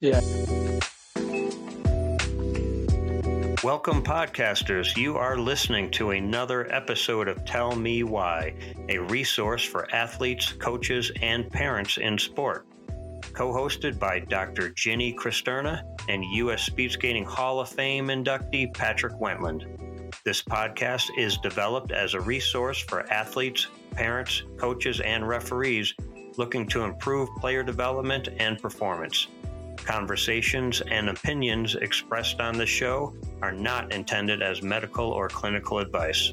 Yeah. Welcome, podcasters. You are listening to another episode of Tell Me Why, a resource for athletes, coaches, and parents in sport. Co hosted by Dr. Ginny Cristerna and U.S. Speed Skating Hall of Fame inductee Patrick Wentland. This podcast is developed as a resource for athletes, parents, coaches, and referees looking to improve player development and performance. Conversations and opinions expressed on the show are not intended as medical or clinical advice.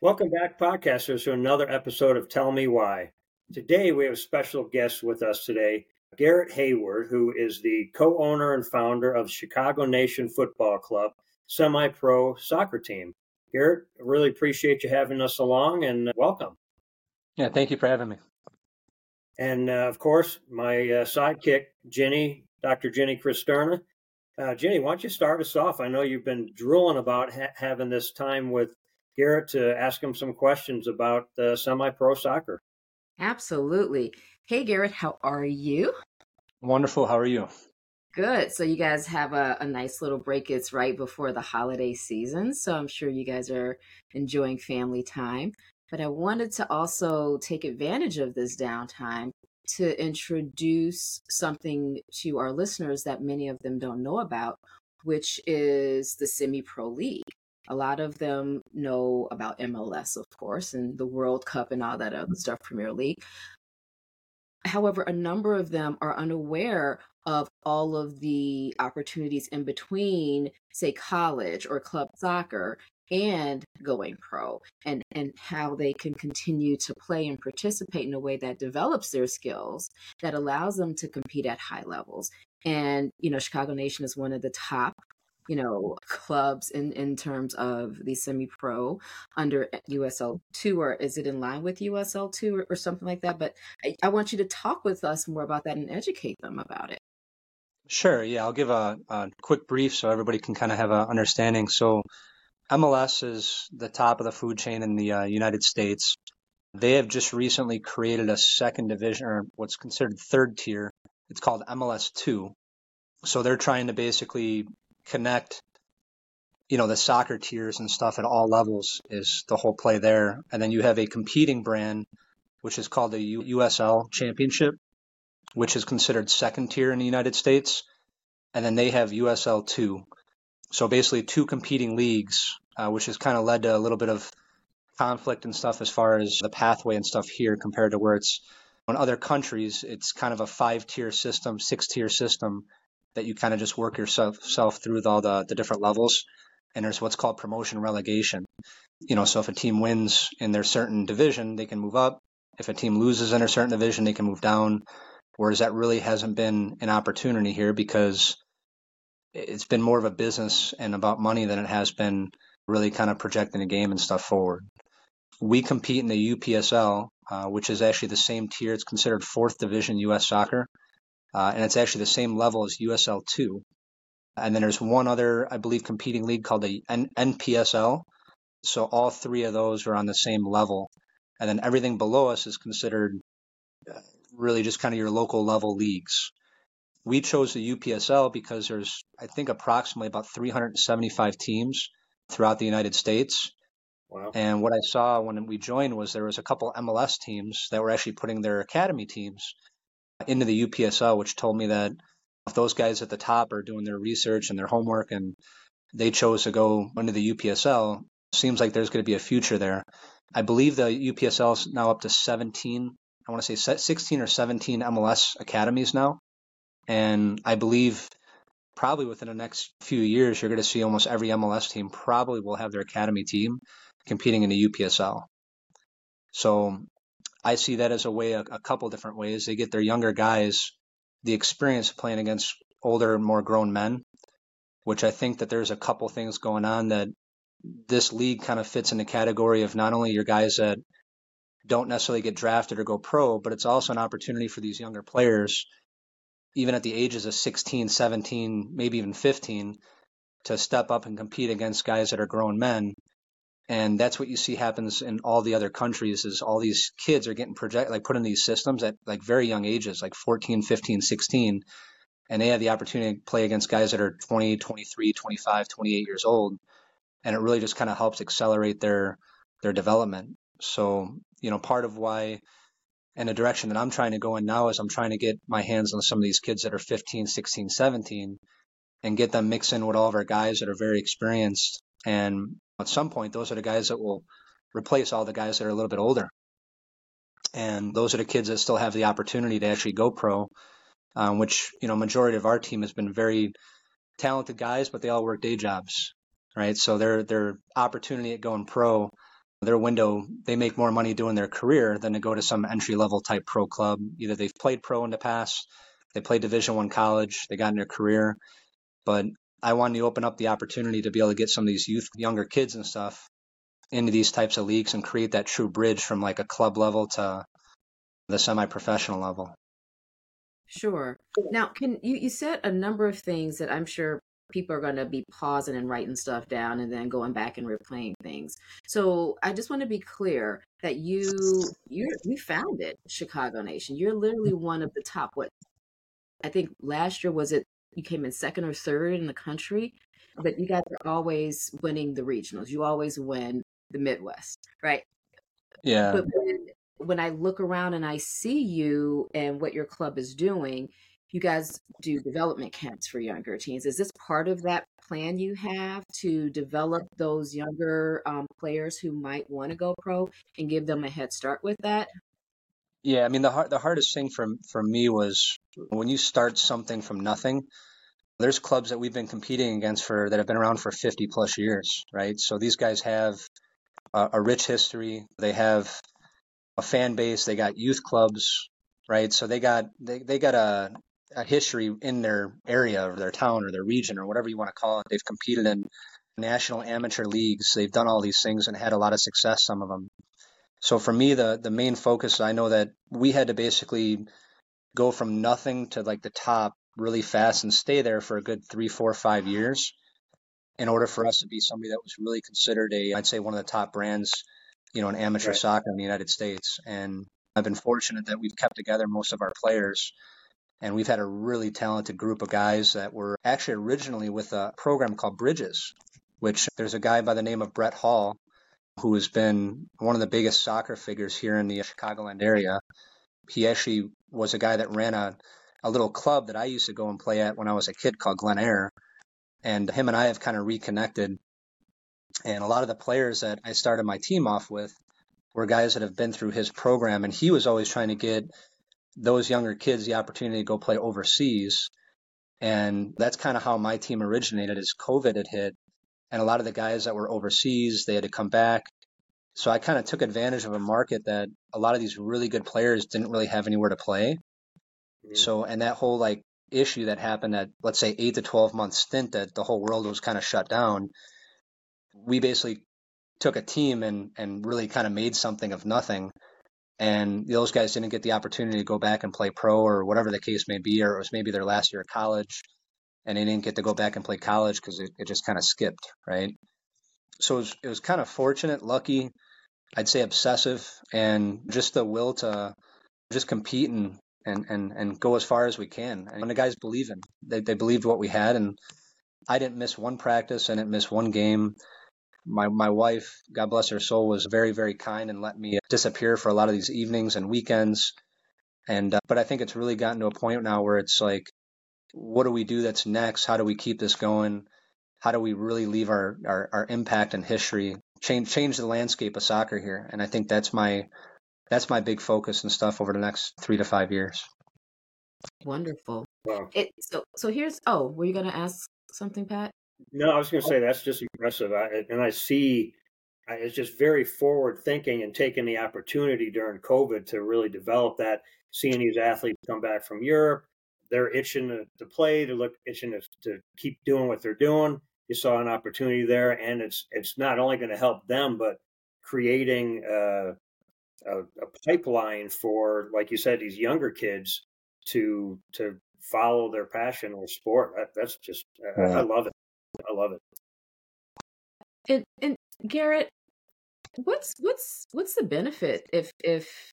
Welcome back, podcasters, to another episode of Tell Me Why. Today, we have a special guest with us today, Garrett Hayward, who is the co owner and founder of Chicago Nation Football Club semi pro soccer team. Garrett, really appreciate you having us along and welcome. Yeah, thank you for having me. And uh, of course, my uh, sidekick, Ginny, Dr. Ginny Cristerna. Uh, Ginny, why don't you start us off? I know you've been drooling about ha- having this time with Garrett to ask him some questions about uh, semi pro soccer. Absolutely. Hey, Garrett, how are you? Wonderful. How are you? Good. So, you guys have a, a nice little break. It's right before the holiday season. So, I'm sure you guys are enjoying family time. But I wanted to also take advantage of this downtime to introduce something to our listeners that many of them don't know about, which is the Semi Pro League. A lot of them know about MLS, of course, and the World Cup and all that other stuff, Premier League. However, a number of them are unaware of all of the opportunities in between, say, college or club soccer and going pro and and how they can continue to play and participate in a way that develops their skills that allows them to compete at high levels and you know chicago nation is one of the top you know clubs in in terms of the semi pro under usl 2 or is it in line with usl 2 or, or something like that but I, I want you to talk with us more about that and educate them about it Sure. Yeah, I'll give a, a quick brief so everybody can kind of have an understanding. So, MLS is the top of the food chain in the uh, United States. They have just recently created a second division, or what's considered third tier. It's called MLS 2. So they're trying to basically connect, you know, the soccer tiers and stuff at all levels is the whole play there. And then you have a competing brand, which is called the USL Championship, which is considered second tier in the United States. And then they have USL 2, so basically two competing leagues, uh, which has kind of led to a little bit of conflict and stuff as far as the pathway and stuff here compared to where it's in other countries. It's kind of a five tier system, six tier system that you kind of just work yourself self through all the, the different levels. And there's what's called promotion relegation. You know, so if a team wins in their certain division, they can move up. If a team loses in a certain division, they can move down. Whereas that really hasn't been an opportunity here because it's been more of a business and about money than it has been really kind of projecting the game and stuff forward. We compete in the UPSL, uh, which is actually the same tier. It's considered fourth division U.S. soccer, uh, and it's actually the same level as USL two. And then there's one other, I believe, competing league called the N- NPSL. So all three of those are on the same level, and then everything below us is considered uh, really just kind of your local level leagues we chose the UPSL because there's, I think, approximately about 375 teams throughout the United States. Wow. And what I saw when we joined was there was a couple MLS teams that were actually putting their academy teams into the UPSL, which told me that if those guys at the top are doing their research and their homework and they chose to go into the UPSL, seems like there's going to be a future there. I believe the UPSL is now up to 17, I want to say 16 or 17 MLS academies now. And I believe probably within the next few years, you're going to see almost every MLS team probably will have their academy team competing in the UPSL. So I see that as a way, a, a couple different ways. They get their younger guys the experience of playing against older, more grown men, which I think that there's a couple things going on that this league kind of fits in the category of not only your guys that don't necessarily get drafted or go pro, but it's also an opportunity for these younger players even at the ages of 16, 17, maybe even 15, to step up and compete against guys that are grown men. And that's what you see happens in all the other countries is all these kids are getting project like put in these systems at like very young ages like 14 15 16 and they have the opportunity to play against guys that are 20 23 25 28 years old. And it really just kind of helps accelerate their their development. So you know part of why and the direction that i'm trying to go in now is i'm trying to get my hands on some of these kids that are 15 16 17 and get them mixing with all of our guys that are very experienced and at some point, those are the guys that will replace all the guys that are a little bit older. And those are the kids that still have the opportunity to actually go pro, um, which, you know, majority of our team has been very talented guys, but they all work day jobs, right? So their, their opportunity at going pro, their window, they make more money doing their career than to go to some entry level type pro club. Either they've played pro in the past, they played division one college, they got in their career, but I wanted to open up the opportunity to be able to get some of these youth, younger kids and stuff into these types of leagues and create that true bridge from like a club level to the semi-professional level. Sure. Now, can you you said a number of things that I'm sure people are going to be pausing and writing stuff down and then going back and replaying things. So I just want to be clear that you you you founded Chicago Nation. You're literally mm-hmm. one of the top what I think last year was it you came in second or third in the country, but you guys are always winning the regionals. You always win the Midwest, right? Yeah. But when, when I look around and I see you and what your club is doing, you guys do development camps for younger teens. Is this part of that plan you have to develop those younger um, players who might want to go pro and give them a head start with that? Yeah, I mean the hard, the hardest thing for for me was when you start something from nothing. There's clubs that we've been competing against for that have been around for 50 plus years, right? So these guys have a, a rich history. They have a fan base. They got youth clubs, right? So they got they, they got a a history in their area or their town or their region or whatever you want to call it. They've competed in national amateur leagues. They've done all these things and had a lot of success. Some of them. So for me, the the main focus, I know that we had to basically go from nothing to like the top really fast and stay there for a good three, four, five years in order for us to be somebody that was really considered a, I'd say one of the top brands, you know, in amateur right. soccer in the United States. And I've been fortunate that we've kept together most of our players. And we've had a really talented group of guys that were actually originally with a program called Bridges, which there's a guy by the name of Brett Hall who has been one of the biggest soccer figures here in the Chicagoland area. He actually was a guy that ran a, a little club that I used to go and play at when I was a kid called Glen Eyre. And him and I have kind of reconnected. And a lot of the players that I started my team off with were guys that have been through his program. And he was always trying to get those younger kids the opportunity to go play overseas. And that's kind of how my team originated as COVID had hit and a lot of the guys that were overseas they had to come back so i kind of took advantage of a market that a lot of these really good players didn't really have anywhere to play mm-hmm. so and that whole like issue that happened at let's say 8 to 12 month stint that the whole world was kind of shut down we basically took a team and and really kind of made something of nothing and those guys didn't get the opportunity to go back and play pro or whatever the case may be or it was maybe their last year of college and they didn't get to go back and play college because it, it just kind of skipped, right? So it was, it was kind of fortunate, lucky, I'd say obsessive, and just the will to just compete and and and, and go as far as we can. And the guys believe in, they they believed what we had, and I didn't miss one practice, I didn't miss one game. My my wife, God bless her soul, was very very kind and let me disappear for a lot of these evenings and weekends. And uh, but I think it's really gotten to a point now where it's like what do we do that's next? How do we keep this going? How do we really leave our, our, our impact and history, change change the landscape of soccer here? And I think that's my that's my big focus and stuff over the next three to five years. Wonderful. Wow. It, so so here's oh, were you going to ask something, Pat? No, I was going to say that's just impressive. I, and I see it's just very forward thinking and taking the opportunity during COVID to really develop that. Seeing these athletes come back from Europe, they're itching to, to play, to look itching to, to keep doing what they're doing. You saw an opportunity there, and it's it's not only going to help them, but creating a, a, a, pipeline for, like you said, these younger kids to to follow their passion or sport. That, that's just I, I love it. I love it. And, and Garrett, what's what's what's the benefit if if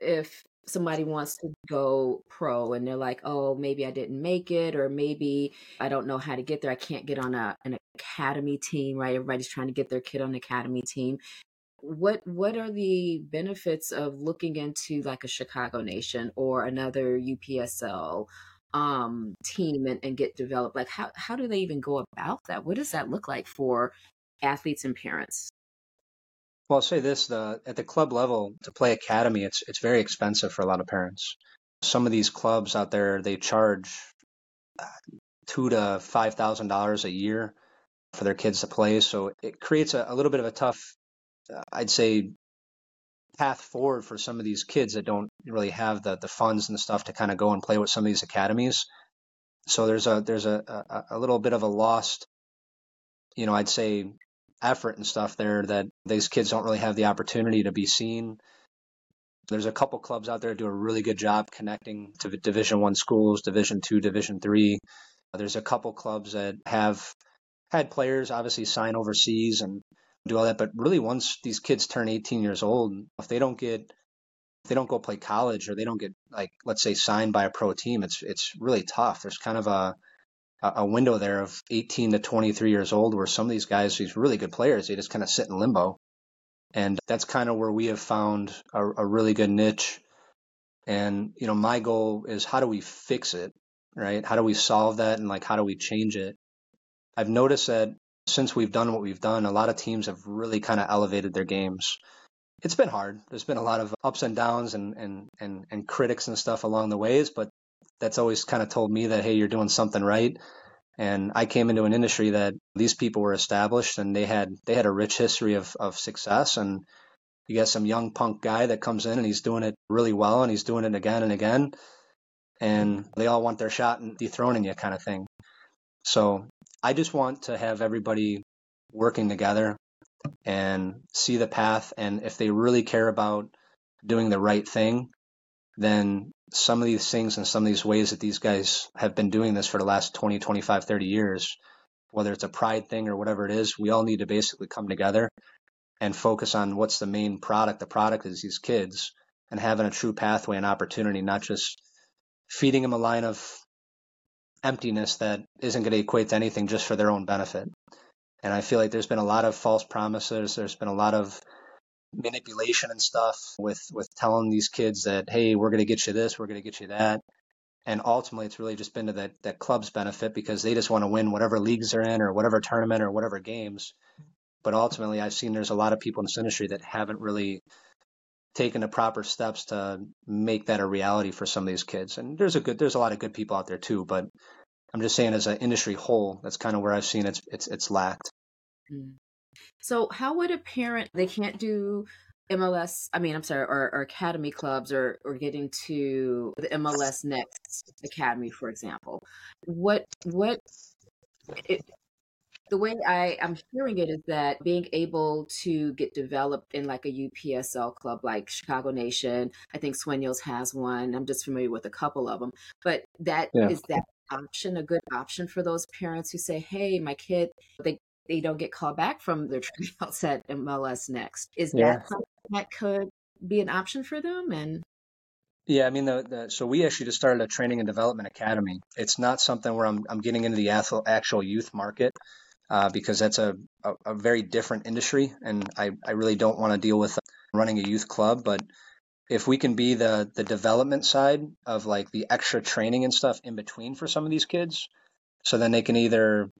if somebody wants to go pro and they're like, oh, maybe I didn't make it, or maybe I don't know how to get there. I can't get on a, an academy team, right? Everybody's trying to get their kid on an academy team. What what are the benefits of looking into like a Chicago Nation or another UPSL um, team and, and get developed? Like how how do they even go about that? What does that look like for athletes and parents? Well, I'll say this: the at the club level to play academy, it's it's very expensive for a lot of parents. Some of these clubs out there they charge uh, two to five thousand dollars a year for their kids to play, so it creates a, a little bit of a tough, uh, I'd say, path forward for some of these kids that don't really have the the funds and the stuff to kind of go and play with some of these academies. So there's a there's a, a, a little bit of a lost, you know, I'd say effort and stuff there that these kids don't really have the opportunity to be seen. There's a couple clubs out there that do a really good job connecting to Division One schools, Division Two, Division Three. There's a couple clubs that have had players obviously sign overseas and do all that, but really once these kids turn 18 years old, if they don't get if they don't go play college or they don't get like let's say signed by a pro team, it's it's really tough. There's kind of a a window there of 18 to 23 years old where some of these guys, these really good players, they just kind of sit in limbo. And that's kind of where we have found a, a really good niche. And, you know, my goal is how do we fix it, right? How do we solve that and like how do we change it? I've noticed that since we've done what we've done, a lot of teams have really kind of elevated their games. It's been hard. There's been a lot of ups and downs and, and, and, and critics and stuff along the ways, but that's always kind of told me that hey you're doing something right and i came into an industry that these people were established and they had they had a rich history of, of success and you get some young punk guy that comes in and he's doing it really well and he's doing it again and again and they all want their shot and dethroning you kind of thing so i just want to have everybody working together and see the path and if they really care about doing the right thing then some of these things and some of these ways that these guys have been doing this for the last 20, 25, 30 years, whether it's a pride thing or whatever it is, we all need to basically come together and focus on what's the main product. The product is these kids and having a true pathway and opportunity, not just feeding them a line of emptiness that isn't going to equate to anything just for their own benefit. And I feel like there's been a lot of false promises. There's been a lot of manipulation and stuff with with telling these kids that hey we're going to get you this we're going to get you that and ultimately it's really just been to that that club's benefit because they just want to win whatever leagues they're in or whatever tournament or whatever games but ultimately i've seen there's a lot of people in this industry that haven't really taken the proper steps to make that a reality for some of these kids and there's a good there's a lot of good people out there too but i'm just saying as an industry whole that's kind of where i've seen it's it's it's lacked mm. So, how would a parent, they can't do MLS, I mean, I'm sorry, or, or, academy clubs or, or getting to the MLS Next Academy, for example. What, what, it, the way I, I'm hearing it is that being able to get developed in like a UPSL club like Chicago Nation, I think Sueños has one. I'm just familiar with a couple of them, but that yeah. is that option a good option for those parents who say, "Hey, my kid, they they don't get called back from their tryouts at MLS next. Is yeah. that something that could be an option for them? And yeah, I mean, the, the, so we actually just started a training and development academy. It's not something where I'm I'm getting into the actual youth market uh, because that's a, a, a very different industry, and I I really don't want to deal with running a youth club, but if we can be the the development side of like the extra training and stuff in between for some of these kids so then they can either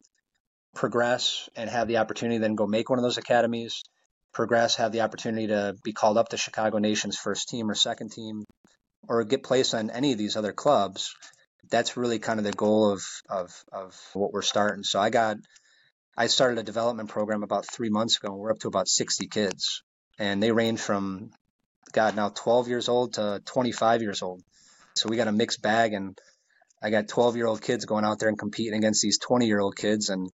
progress and have the opportunity then go make one of those academies, progress, have the opportunity to be called up to Chicago Nation's first team or second team, or get placed on any of these other clubs. That's really kind of the goal of of of what we're starting. So I got I started a development program about three months ago. and We're up to about 60 kids, and they range from God now 12 years old to 25 years old. So we got a mixed bag, and I got 12 year old kids going out there and competing against these 20 year old kids, and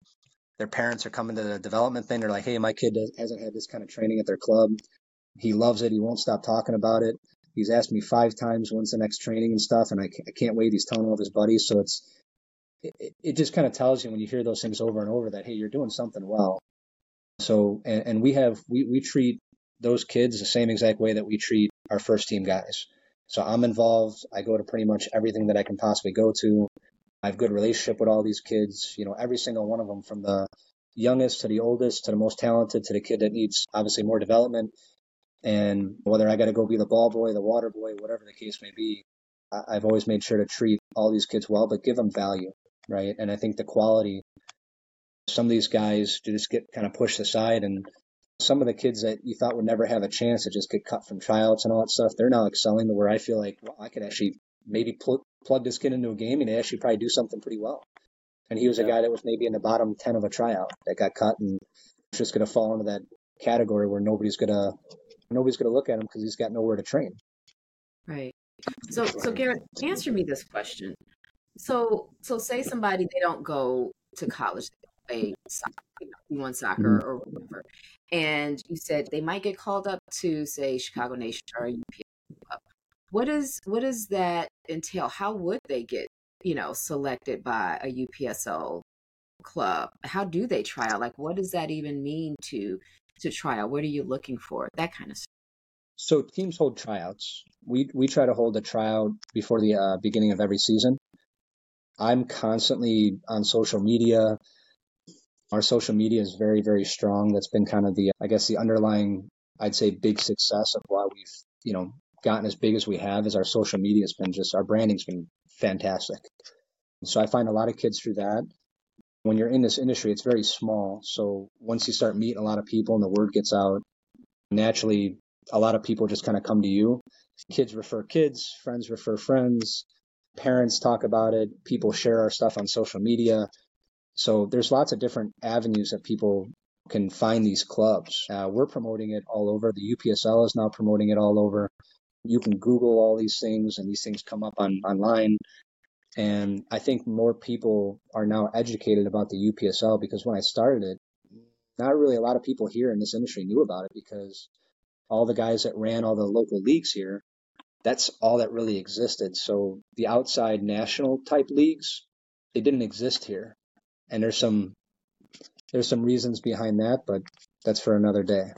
their parents are coming to the development thing. They're like, hey, my kid hasn't had this kind of training at their club. He loves it. He won't stop talking about it. He's asked me five times when's the next training and stuff, and I can't, I can't wait. He's telling all of his buddies. So it's it, it just kind of tells you when you hear those things over and over that hey, you're doing something well. So and, and we have we we treat those kids the same exact way that we treat our first team guys. So I'm involved. I go to pretty much everything that I can possibly go to. I have good relationship with all these kids. You know, every single one of them, from the youngest to the oldest to the most talented to the kid that needs obviously more development. And whether I got to go be the ball boy, the water boy, whatever the case may be, I've always made sure to treat all these kids well, but give them value, right? And I think the quality, some of these guys just get kind of pushed aside, and some of the kids that you thought would never have a chance to just get cut from tryouts and all that stuff, they're now excelling to where I feel like well, I could actually maybe pl- plug this kid into a game and they actually probably do something pretty well. And he was yeah. a guy that was maybe in the bottom 10 of a tryout that got cut and just going to fall into that category where nobody's going to nobody's going to look at him because he's got nowhere to train. Right. So, so Garrett, answer me this question. So, so say somebody they don't go to college, they play soccer, you know, soccer mm-hmm. or whatever, and you said they might get called up to say Chicago Nation or UPS. What is what does that entail? How would they get you know selected by a UPSL club? How do they try out? Like, what does that even mean to to try out? What are you looking for? That kind of stuff. So teams hold tryouts. We we try to hold a tryout before the uh, beginning of every season. I'm constantly on social media. Our social media is very very strong. That's been kind of the I guess the underlying I'd say big success of why we've you know gotten as big as we have. Is our social media has been just our branding's been fantastic. So I find a lot of kids through that. When you're in this industry, it's very small. So once you start meeting a lot of people and the word gets out, naturally a lot of people just kind of come to you. Kids refer kids, friends refer friends, parents talk about it, people share our stuff on social media. So there's lots of different avenues that people can find these clubs. Uh, we're promoting it all over. The UPSL is now promoting it all over. You can Google all these things, and these things come up on online. And I think more people are now educated about the UPSL because when I started it, not really a lot of people here in this industry knew about it because all the guys that ran all the local leagues here, that's all that really existed. So the outside national type leagues, they didn't exist here. And there's some there's some reasons behind that, but that's for another day.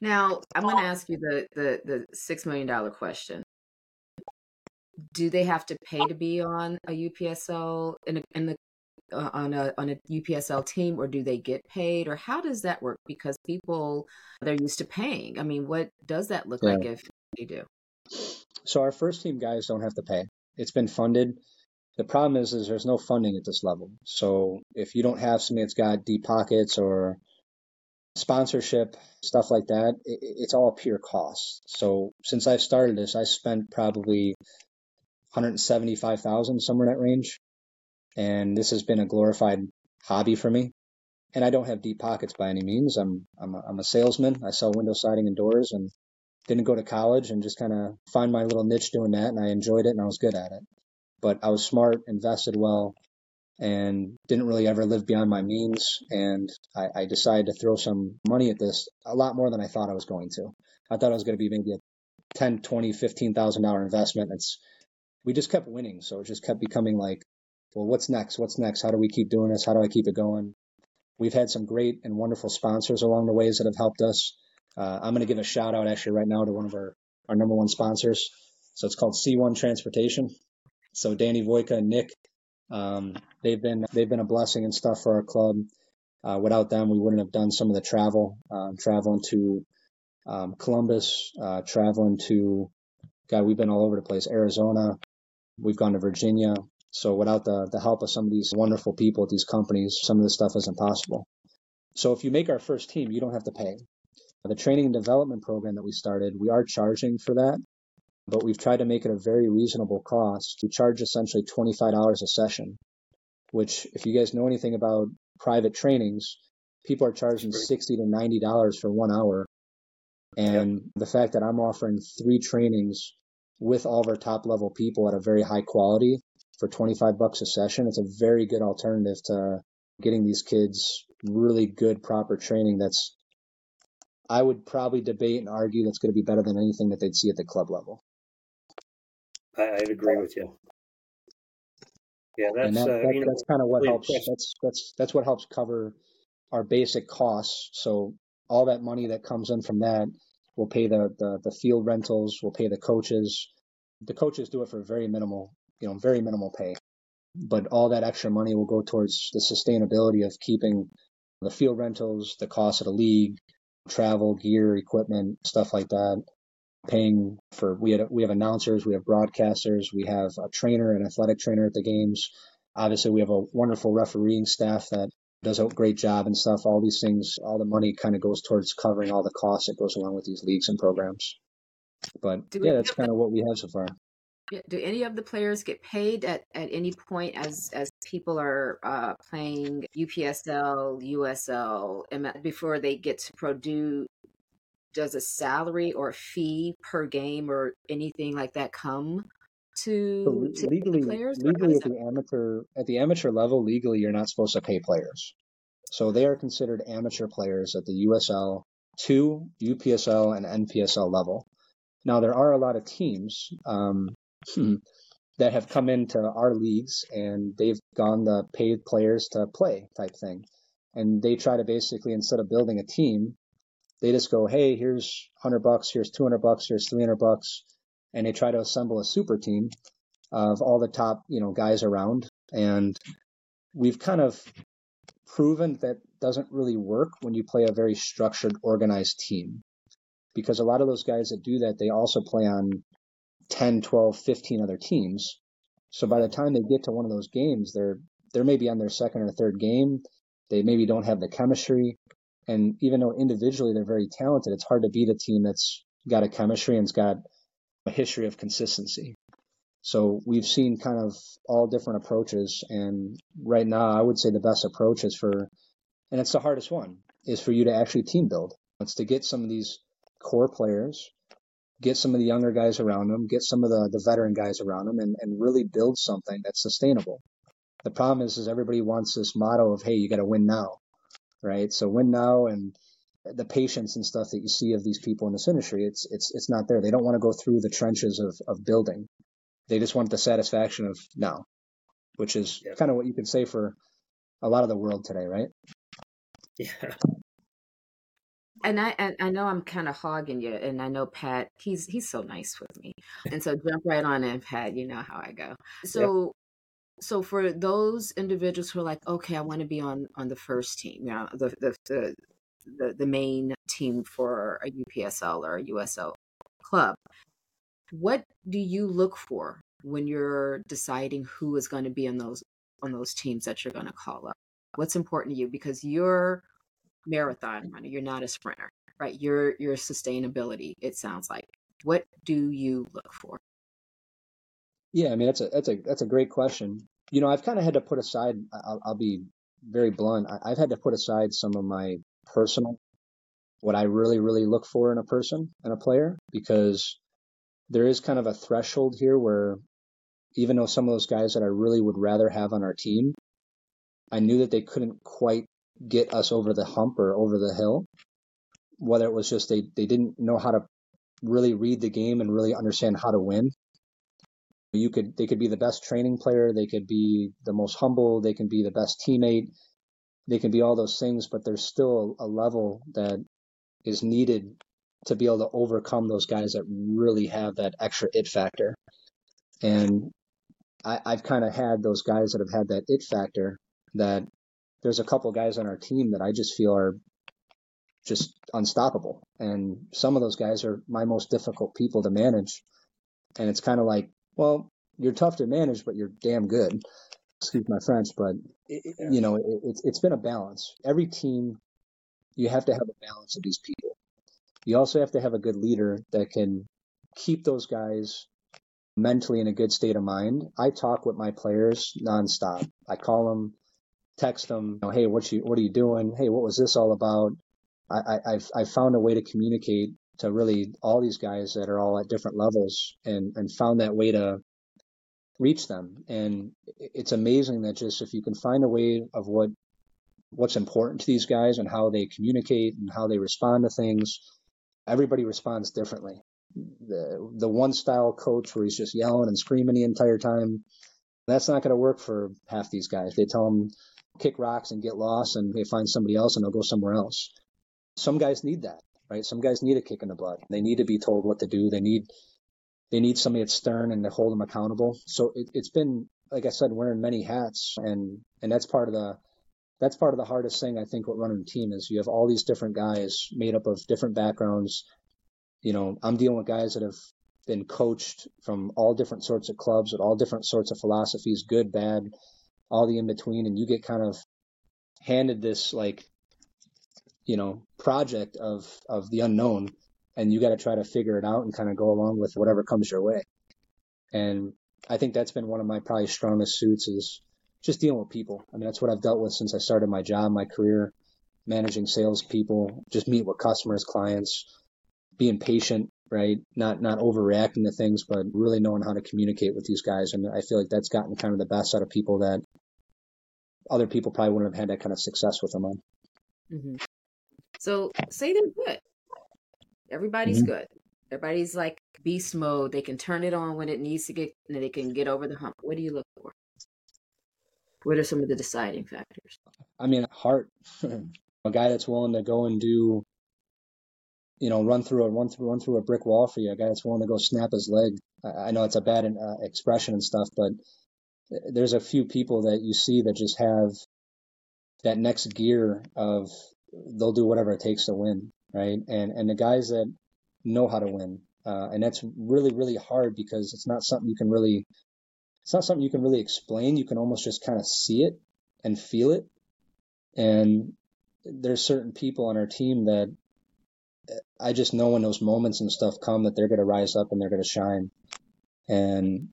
Now, I'm going to ask you the the the 6 million dollar question. Do they have to pay to be on a UPSL in, a, in the uh, on a on a UPSL team, or do they get paid, or how does that work? Because people they're used to paying. I mean, what does that look yeah. like if they do? So our first team guys don't have to pay. It's been funded. The problem is, is there's no funding at this level. So if you don't have somebody that's got deep pockets or sponsorship stuff like that, it, it's all pure cost. So since I've started this, I spent probably 175,000 somewhere in that range and this has been a glorified hobby for me. And I don't have deep pockets by any means. I'm I'm a, I'm a salesman. I sell window siding and doors, and didn't go to college and just kind of find my little niche doing that, and I enjoyed it and I was good at it. But I was smart, invested well, and didn't really ever live beyond my means. And I, I decided to throw some money at this, a lot more than I thought I was going to. I thought it was going to be maybe a 10, 20, 15,000 dollar investment. It's we just kept winning, so it just kept becoming like well, what's next? What's next? How do we keep doing this? How do I keep it going? We've had some great and wonderful sponsors along the ways that have helped us. Uh, I'm going to give a shout out actually right now to one of our, our number one sponsors. So it's called C1 Transportation. So Danny Voika and Nick, um, they've been they've been a blessing and stuff for our club. Uh, without them, we wouldn't have done some of the travel, um, traveling to um, Columbus, uh, traveling to God, we've been all over the place. Arizona, we've gone to Virginia, so without the, the help of some of these wonderful people at these companies, some of this stuff isn't possible. So if you make our first team, you don't have to pay. Uh, the training and development program that we started, we are charging for that, but we've tried to make it a very reasonable cost. We charge essentially $25 a session, which if you guys know anything about private trainings, people are charging 60 to $90 for one hour. And yep. the fact that I'm offering three trainings with all of our top level people at a very high quality for 25 bucks a session, it's a very good alternative to getting these kids really good, proper training that's, I would probably debate and argue that's going to be better than anything that they'd see at the club level. I, would agree with you. Yeah, that's that, uh, that, you know, that's kind of what helps. That's that's that's what helps cover our basic costs. So all that money that comes in from that will pay the, the, the field rentals, we'll pay the coaches. The coaches do it for very minimal, you know, very minimal pay. But all that extra money will go towards the sustainability of keeping the field rentals, the cost of the league, travel, gear, equipment, stuff like that. Paying for we had we have announcers, we have broadcasters, we have a trainer, an athletic trainer at the games. Obviously, we have a wonderful refereeing staff that does a great job and stuff. All these things, all the money kind of goes towards covering all the costs that goes along with these leagues and programs. But yeah, that's kind of what we have so far. Do any of the players get paid at, at any point as as people are uh, playing UPSL, USL, before they get to Purdue? Does a salary or a fee per game or anything like that come to, so to legally, players? Legally, at the amateur at the amateur level, legally you're not supposed to pay players. So they are considered amateur players at the USL, two UPSL, and NPSL level. Now there are a lot of teams um, that have come into our leagues and they've gone the paid players to play type thing. And they try to basically, instead of building a team, they just go, hey, here's 100 bucks, here's 200 bucks, here's 300 bucks. And they try to assemble a super team of all the top, you know, guys around. And we've kind of proven that doesn't really work when you play a very structured, organized team. Because a lot of those guys that do that, they also play on 10, 12, 15 other teams. So by the time they get to one of those games, they're they're maybe on their second or third game. They maybe don't have the chemistry. And even though individually they're very talented, it's hard to beat a team that's got a chemistry and's got a history of consistency. So we've seen kind of all different approaches. And right now, I would say the best approach is for, and it's the hardest one, is for you to actually team build. It's to get some of these core players get some of the younger guys around them, get some of the, the veteran guys around them, and, and really build something that's sustainable. The problem is, is everybody wants this motto of, hey, you got to win now, right? So win now and the patience and stuff that you see of these people in this industry, it's it's it's not there. They don't want to go through the trenches of, of building. They just want the satisfaction of now, which is yep. kind of what you could say for a lot of the world today, right? Yeah and I and I know I'm kind of hogging you, and I know Pat. He's he's so nice with me, and so jump right on in, Pat. You know how I go. So. Yep. So for those individuals who are like, okay, I want to be on on the first team, you know, the the the, the, the main team for a UPSL or a USL club, what do you look for when you're deciding who is going to be on those on those teams that you're going to call up? What's important to you because you're marathon runner. You're not a sprinter, right? You're your sustainability. It sounds like. What do you look for? Yeah, I mean that's a that's a that's a great question. You know, I've kind of had to put aside. I'll, I'll be very blunt. I, I've had to put aside some of my personal, what I really really look for in a person and a player, because there is kind of a threshold here where even though some of those guys that I really would rather have on our team, I knew that they couldn't quite get us over the hump or over the hill. Whether it was just they, they didn't know how to really read the game and really understand how to win. You could they could be the best training player, they could be the most humble, they can be the best teammate, they can be all those things, but there's still a level that is needed to be able to overcome those guys that really have that extra it factor. And I, I've kind of had those guys that have had that it factor that there's a couple guys on our team that I just feel are just unstoppable. And some of those guys are my most difficult people to manage. And it's kind of like, well, you're tough to manage, but you're damn good. Excuse my French, but you know, it, it's it's been a balance. Every team, you have to have a balance of these people. You also have to have a good leader that can keep those guys mentally in a good state of mind. I talk with my players nonstop. I call them text them, you know, hey, what you what are you doing? Hey, what was this all about? I, I I've found a way to communicate to really all these guys that are all at different levels and and found that way to reach them. And it's amazing that just if you can find a way of what what's important to these guys and how they communicate and how they respond to things, everybody responds differently. The the one style coach where he's just yelling and screaming the entire time, that's not going to work for half these guys. They tell them kick rocks and get lost and they find somebody else and they'll go somewhere else. some guys need that, right? Some guys need a kick in the butt. They need to be told what to do. They need they need somebody that's stern and to hold them accountable. So it, it's been, like I said, wearing many hats, and and that's part of the that's part of the hardest thing I think with running a team is you have all these different guys made up of different backgrounds. You know, I'm dealing with guys that have been coached from all different sorts of clubs with all different sorts of philosophies, good, bad, all the in between, and you get kind of handed this like you know project of of the unknown and you got to try to figure it out and kind of go along with whatever comes your way. And i think that's been one of my probably strongest suits is just dealing with people. I mean that's what i've dealt with since i started my job my career managing salespeople just meet with customers clients being patient right not not overreacting to things but really knowing how to communicate with these guys and i feel like that's gotten kind of the best out of people that other people probably wouldn't have had that kind of success with them on Mm-hmm. So say they're good. Everybody's Mhm. good. Everybody's like beast mode. They can turn it on when it needs to get, and they can get over the hump. What do you look for? What are some of the deciding factors? I mean, heart. a guy that's willing to go and do, you know, run through a run through run through a brick wall for you. A guy that's willing to go snap his leg. I, know it's a bad uh, expression and stuff, but there's a few people that you see that just have that next gear of they'll do whatever it takes to win, right? And and the guys that know how to win, uh, and that's really really hard because it's not something you can really, it's not something you can really explain. You can almost just kind of see it and feel it. And there's certain people on our team that I just know when those moments and stuff come that they're going to rise up and they're going to shine. And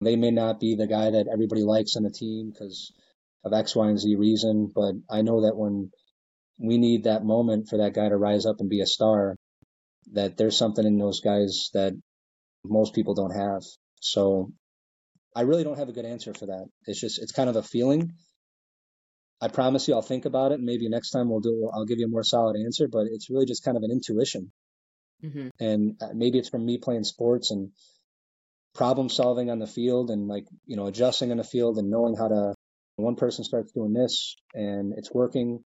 they may not be the guy that everybody likes on the team because of X, Y, and Z reason, but I know that when we need that moment for that guy to rise up and be a star, that there's something in those guys that most people don't have. So I really don't have a good answer for that. It's just it's kind of a feeling. I promise you, I'll think about it. And maybe next time we'll do. I'll give you a more solid answer. But it's really just kind of an intuition, Mm-hmm. and uh, maybe it's from me playing sports and problem solving on the field, and like you know adjusting on the field and knowing how to. One person starts doing this and it's working,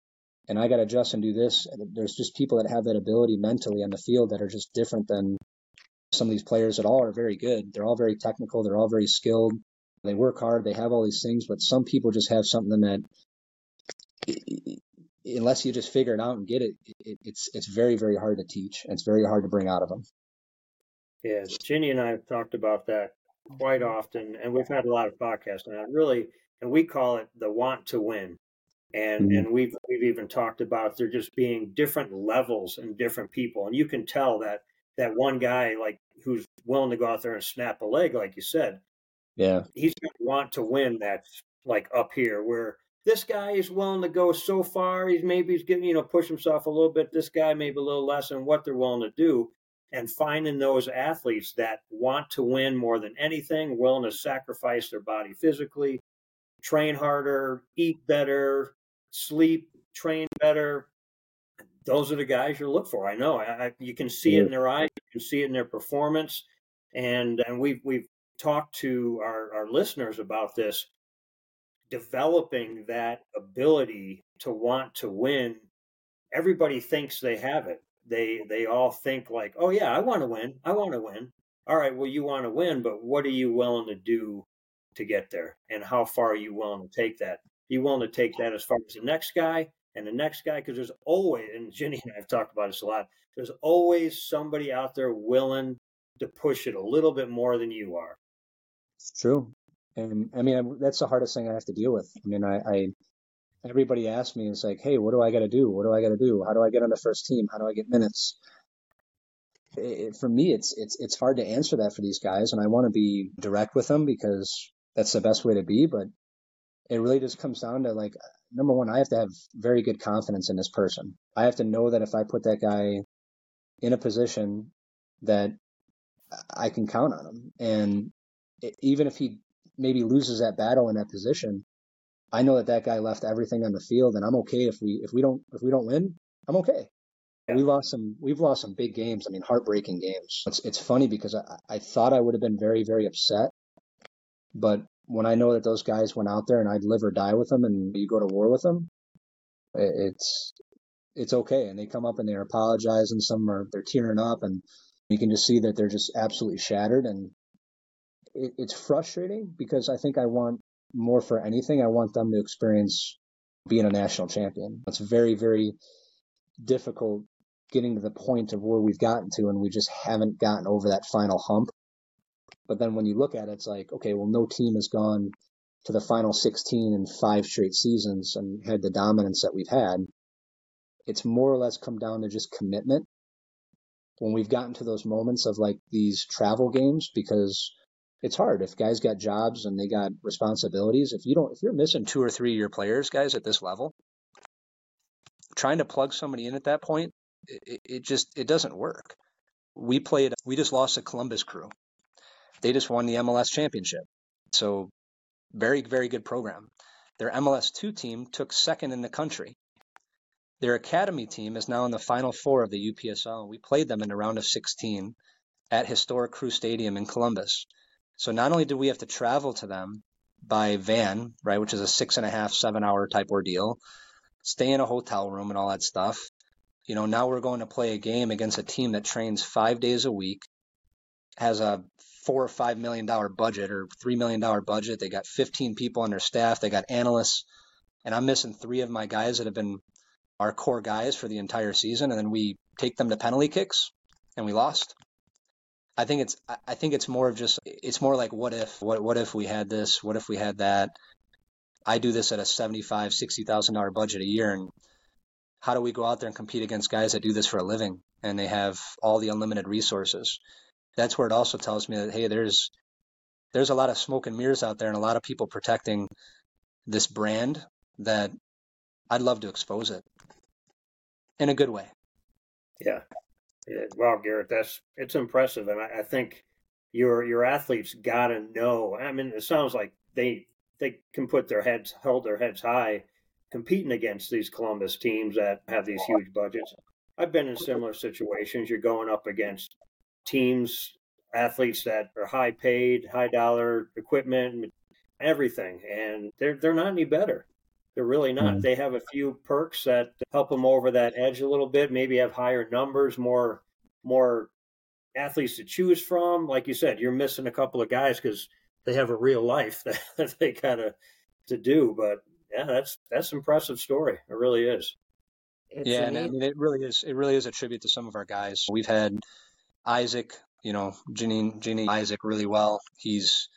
and I got to adjust and do this. There's just people that have that ability mentally on the field that are just different than some of these players that all are very good. They're all very technical. They're all very skilled. They work hard. They have all these things, but some people just have something that, unless you just figure it out and get it, it it's it's very very hard to teach. And it's very hard to bring out of them. Yeah, Ginny and I have talked about that quite often, and we've had a lot of podcasts on that. Really, and we call it the want to win. And Mhm. and we've we've even talked about there just being different levels and different people, and you can tell that that one guy like who's willing to go out there and snap a leg, like you said, Yeah, he's going to want to win. That's like up here where this guy is willing to go so far. He's maybe he's getting you know push himself a little bit. This guy maybe a little less in what they're willing to do, and finding those athletes that want to win more than anything, willing to sacrifice their body physically, train harder, eat better, sleep, train better. Those are the guys you look for. I know. I, you can see it in their eyes. You can see it in their performance. And and we've we've talked to our, our listeners about this. Developing that ability to want to win. Everybody thinks they have it. They they all think like, oh yeah, I want to win. I want to win. All right, well you want to win, but what are you willing to do to get there? And how far are you willing to take that? you willing to take that as far as the next guy and the next guy? Because there's always, and jenny and I have talked about this a lot, there's always somebody out there willing to push it a little bit more than you are. it's true. And I mean, that's the hardest thing I have to deal with. I mean, I, I everybody asks me, it's like, hey, what do I got to do? What do I got to do? How do I get on the first team? How do I get minutes? It, for me, it's it's it's hard to answer that for these guys, and I want to be direct with them because that's the best way to be. But it really just comes down to like, number one, I have to have very good confidence in this person. I have to know that if I put that guy in a position that I can count on him, and even if he maybe loses that battle in that position, I know that that guy left everything on the field, and I'm okay if we if we don't if we don't win, I'm okay. Yeah. We lost some we've lost some big games. I mean, heartbreaking games. It's it's funny because I, I thought I would have been very very upset, but when I know that those guys went out there and I'd live or die with them, and you go to war with them, it's it's okay. And they come up and they're apologizing. Some are they're tearing up, and you can just see that they're just absolutely shattered. And it, it's frustrating because I think I want more for anything. I want them to experience being a national champion. It's very, very difficult getting to the point of where we've gotten to, and we just haven't gotten over that final hump. But then when you look at it, it's like, okay, well, no team has gone to the final 16 in five straight seasons and had the dominance that we've had. It's more or less come down to just commitment. When we've gotten to those moments of like these travel games, because it's hard if guys got jobs and they got responsibilities. If you don't, if you're missing two or three of your players, guys, at this level, trying to plug somebody in at that point, it, it just it doesn't work. We played. We just lost a Columbus Crew. They just won the MLS championship. So very very good program. Their MLS two team took second in the country. Their academy team is now in the final four of the UPSL. We played them in the round of 16 at historic Crew Stadium in Columbus. So not only do we have to travel to them by van, right, which is a six and a half, seven hour type ordeal, stay in a hotel room and all that stuff. You know, now we're going to play a game against a team that trains five days a week, has a four or five million dollar budget or three million dollar budget. They got 15 people on their staff. They got analysts, and I'm missing three of my guys that have been our core guys for the entire season. And then we take them to penalty kicks, and we lost. I think it's I think it's more of just it's more like what if what what if we had this what if we had that? I do this at a seventy five sixty thousand dollar budget a year and how do we go out there and compete against guys that do this for a living and they have all the unlimited resources? That's where it also tells me that hey there's there's a lot of smoke and mirrors out there and a lot of people protecting this brand that I'd love to expose it in a good way. Yeah wow, Garrett, that's it's impressive, and I, I think your your athletes got to know. I mean, it sounds like they they can put their heads hold their heads high, competing against these Columbus teams that have these huge budgets. I've been in similar situations. You're going up against teams, athletes that are high paid, high dollar equipment, everything, and they're they're not any better. They're really not. Mm-hmm. They have a few perks that help them over that edge a little bit. Maybe have higher numbers, more more athletes to choose from. Like you said, you're missing a couple of guys because they have a real life that, that they gotta to do. But yeah, that's that's impressive story. It really is. It's yeah, and I mean, it really is. It really is a tribute to some of our guys. We've had Isaac, you know, Ginny, Ginny Isaac, really well. He's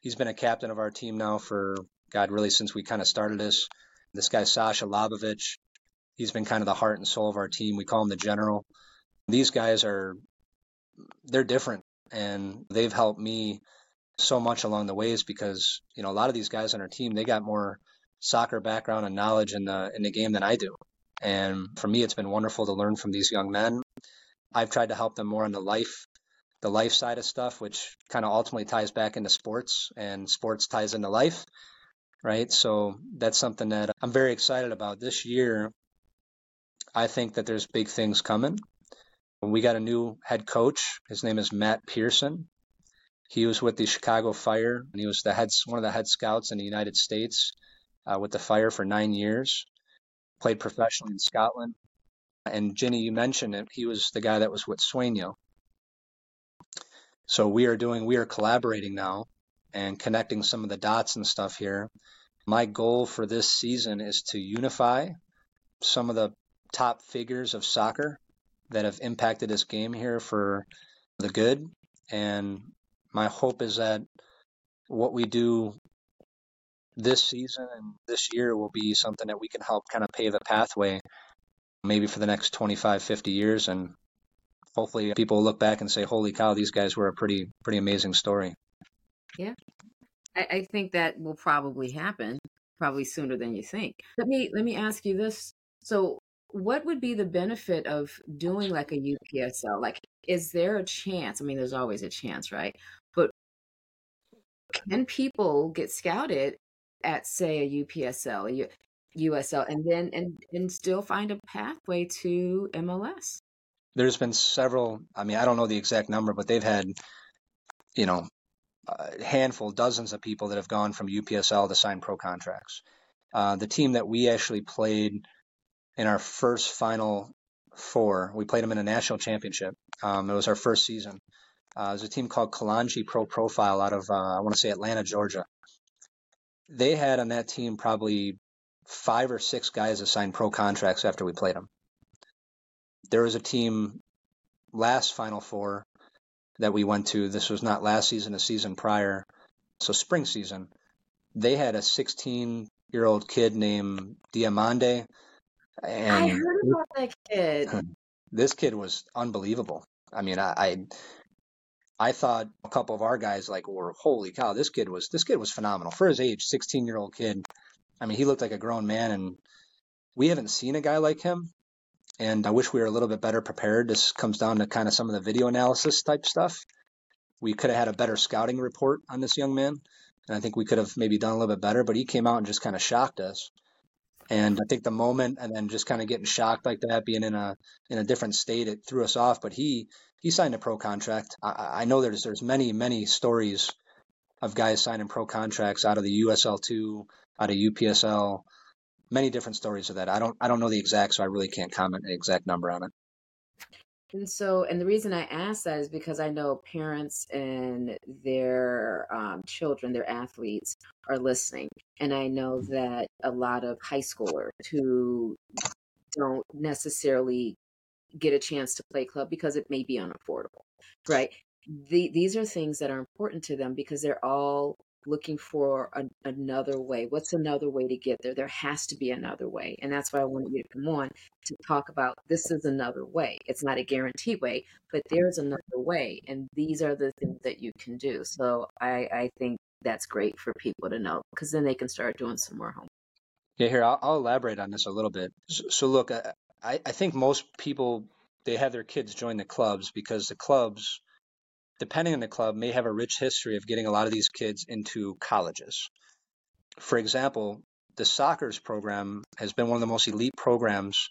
he's been a captain of our team now for God, really since we kind of started this. This guy, Sasha Labovich, he's been kind of the heart and soul of our team. We call him the general. These guys are, they're different and they've helped me so much along the ways because, you know, a lot of these guys on our team, they got more soccer background and knowledge in the, in the game than I do. And for me, it's been wonderful to learn from these young men. I've tried to help them more on the life, the life side of stuff, which kind of ultimately ties back into sports and sports ties into life right? So that's something that I'm very excited about this year. I think that there's big things coming. We got a new head coach. His name is Matt Pearson. He was with the Chicago Fire, and he was the head, one of the head scouts in the United States uh, with the Fire for nine years. Played professionally in Scotland. And Ginny, you mentioned it. He was the guy that was with Sueño. So we are doing, we are collaborating now and connecting some of the dots and stuff here my goal for this season is to unify some of the top figures of soccer that have impacted this game here for the good. And my hope is that what we do this season and this year will be something that we can help kind of pave a pathway maybe for the next 25 50 years and hopefully people look back and say holy cow these guys were a pretty pretty amazing story yeah I, I think that will probably happen probably sooner than you think. Let me let me ask you this. So what would be the benefit of doing like a UPSL? Like, is there a chance? I mean, there's always a chance, right? But can people get scouted at, say, a UPSL, a USL, and then and and still find a pathway to MLS? There's been several. I mean, I don't know the exact number, but they've had, you know, a handful, dozens of people that have gone from UPSL to sign pro contracts. Uh, the team that we actually played in our first Final Four. We played them in a national championship. Um, it was our first season. Uh, there's a team called Kalonji Pro Profile out of, uh, I want to say Atlanta, Georgia. They had on that team probably five or six guys that signed pro contracts after we played them. There was a team last Final Four that we went to. This was not last season, a season prior. So spring season. They had a 16 year old kid named Diamande. And I heard about that kid. Hmm. This kid was unbelievable. I mean, I, I I thought a couple of our guys like were holy cow, this kid was this kid was phenomenal for his age, 16 year old kid. I mean, he looked like a grown man, and we haven't seen a guy like him. And I wish we were a little bit better prepared. This comes down to kind of some of the video analysis type stuff. We could have had a better scouting report on this young man, and I think we could have maybe done a little bit better. But he came out and just kind of shocked us. And I think the moment and then just kind of getting shocked like that, being in a in a different state, it threw us off. But he he signed a pro contract. I, I know there's there's many many stories of guys signing pro contracts out of the USL two, out of UPSL, many different stories of that. I don't I don't know the exact, so I really can't comment an exact number on it. And so, and the reason I ask that is because I know parents and their um, children, their athletes, are listening. And I know that a lot of high schoolers who don't necessarily get a chance to play club because it may be unaffordable, right? The, these are things that are important to them because they're all looking for a, another way. What's another way to get there? There has to be another way. And that's why I wanted you to come on to talk about this is another way. It's not a guarantee way, but there's another way. And these are the things that you can do. So I, I think that's great for people to know because then they can start doing some more homework. Yeah, here, I'll, I'll elaborate on this a little bit. So, so look, I, I think most people, they have their kids join the clubs because the clubs depending on the club, may have a rich history of getting a lot of these kids into colleges. For example, the Sockers' program has been one of the most elite programs,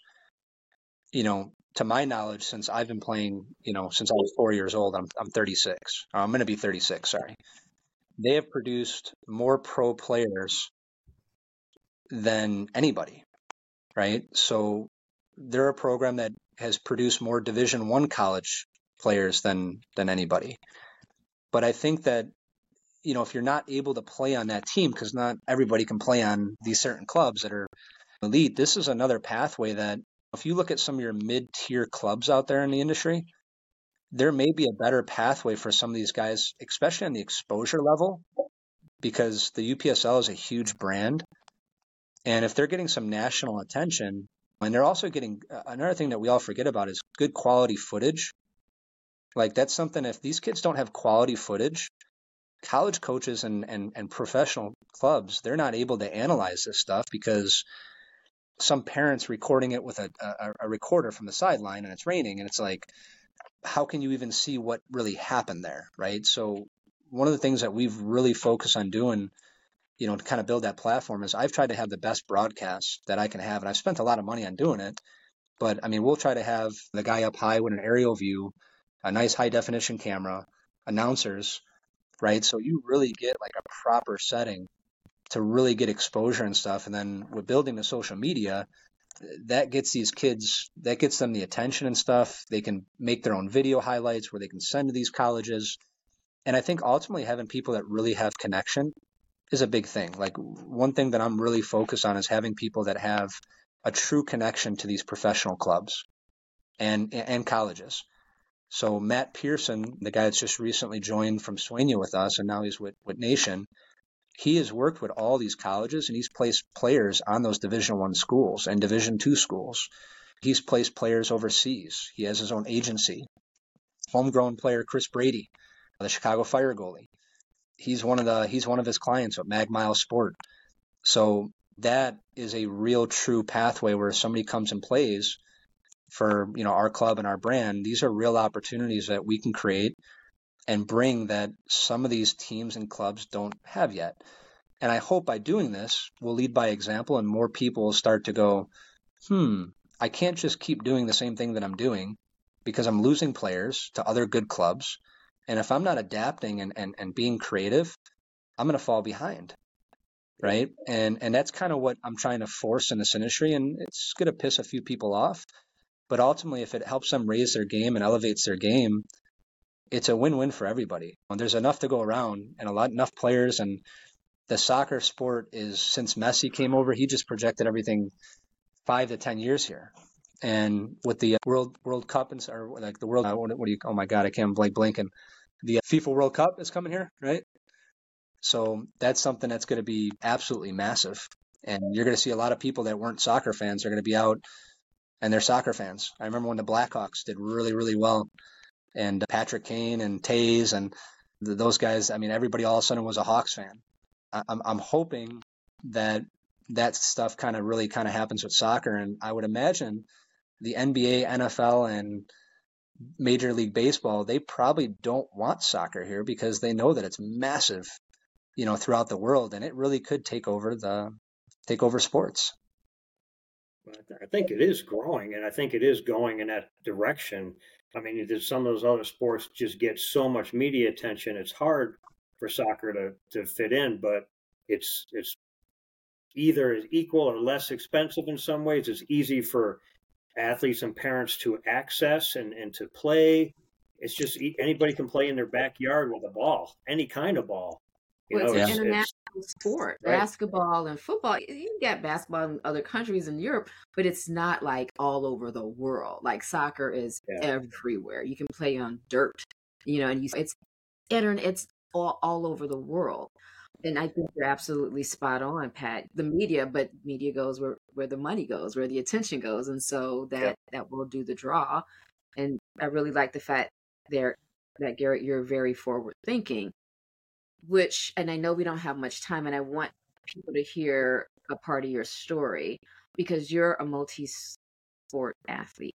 you know, to my knowledge, since I've been playing, you know, since I was four years old. I'm, I'm 36. I'm going to be 36, sorry. They have produced more pro players than anybody, right? So they're a program that has produced more Division One college players than than anybody. But I think that you know if you're not able to play on that team because not everybody can play on these certain clubs that are elite, this is another pathway that if you look at some of your mid-tier clubs out there in the industry, there may be a better pathway for some of these guys, especially on the exposure level, because the UPSL is a huge brand. And if they're getting some national attention, and they're also getting uh, another thing that we all forget about is good quality footage like that's something if these kids don't have quality footage, college coaches and, and, and professional clubs, they're not able to analyze this stuff because some parents recording it with a, a, a recorder from the sideline and it's raining and it's like, how can you even see what really happened there? Right. So one of the things that we've really focused on doing, you know, to kind of build that platform is I've tried to have the best broadcast that I can have. And I've spent a lot of money on doing it. But I mean, we'll try to have the guy up high with an aerial view a nice high definition camera, announcers, right? So you really get like a proper setting to really get exposure and stuff. And then with building the social media, that gets these kids, that gets them the attention and stuff. They can make their own video highlights where they can send to these colleges. And I think ultimately having people that really have connection is a big thing. Like one thing that I'm really focused on is having people that have a true connection to these professional clubs and and colleges. So Matt Pearson, the guy that's just recently joined from Sueño with us, and now he's with, with Nation, he has worked with all these colleges and he's placed players on those Division One schools and Division Two schools. He's placed players overseas. He has his own agency. Homegrown player Chris Brady, the Chicago Fire goalie. He's one of the he's one of his clients at Magmile Sport. So that is a real true pathway where somebody comes and plays for you know our club and our brand these are real opportunities that we can create and bring that some of these teams and clubs don't have yet and i hope by doing this we'll lead by example and more people will start to go hmm i can't just keep doing the same thing that i'm doing because i'm losing players to other good clubs and if i'm not adapting and, and, and being creative i'm going to fall behind right? And and that's kind of what I'm trying to force in this industry, and it's going to piss a few people off. But ultimately, if it helps them raise their game and elevates their game, it's a win-win for everybody. There's enough to go around, and a lot enough players, and the soccer sport is since Messi came over, he just projected everything five to ten years here. And with the World World Cup and or like the World, uh, what, do you? Oh my God, I can't blank blinking. The FIFA World Cup is coming here, right? So that's something that's going to be absolutely massive. And you're going to see a lot of people that weren't soccer fans are going to be out and they're soccer fans. I remember when the Blackhawks did really, really well, and uh, Patrick Kane and Toews and those guys. I mean, everybody all of a sudden was a Hawks fan. I'm, I'm hoping that that stuff kind of really kind of happens with soccer, and I would imagine the NBA, NFL, and Major League Baseball they probably don't want soccer here because they know that it's massive, you know, throughout the world, and it really could take over the take over sports. I think it is growing, and I think it is going in that direction. I mean, some of those other sports just get so much media attention. It's hard for soccer to, to fit in, but it's it's either as equal or less expensive in some ways. It's easy for athletes and parents to access and, and to play. It's just anybody can play in their backyard with a ball, any kind of ball. You well, know, it's, it's, international sport. Right. Basketball and football. You get basketball in other countries in Europe, but it's not like all over the world. Like soccer is yeah. everywhere. You can play on dirt, you know, and you, it's internet. It's all, all over the world. And I think you're absolutely spot on, Pat. The media, but media goes where, where the money goes, where the attention goes. And so that, that will do the draw. And I really like the fact there that Garrett, you're very forward thinking, which, and I know we don't have much time, and I want people to hear a part of your story because you're a multi sport athlete.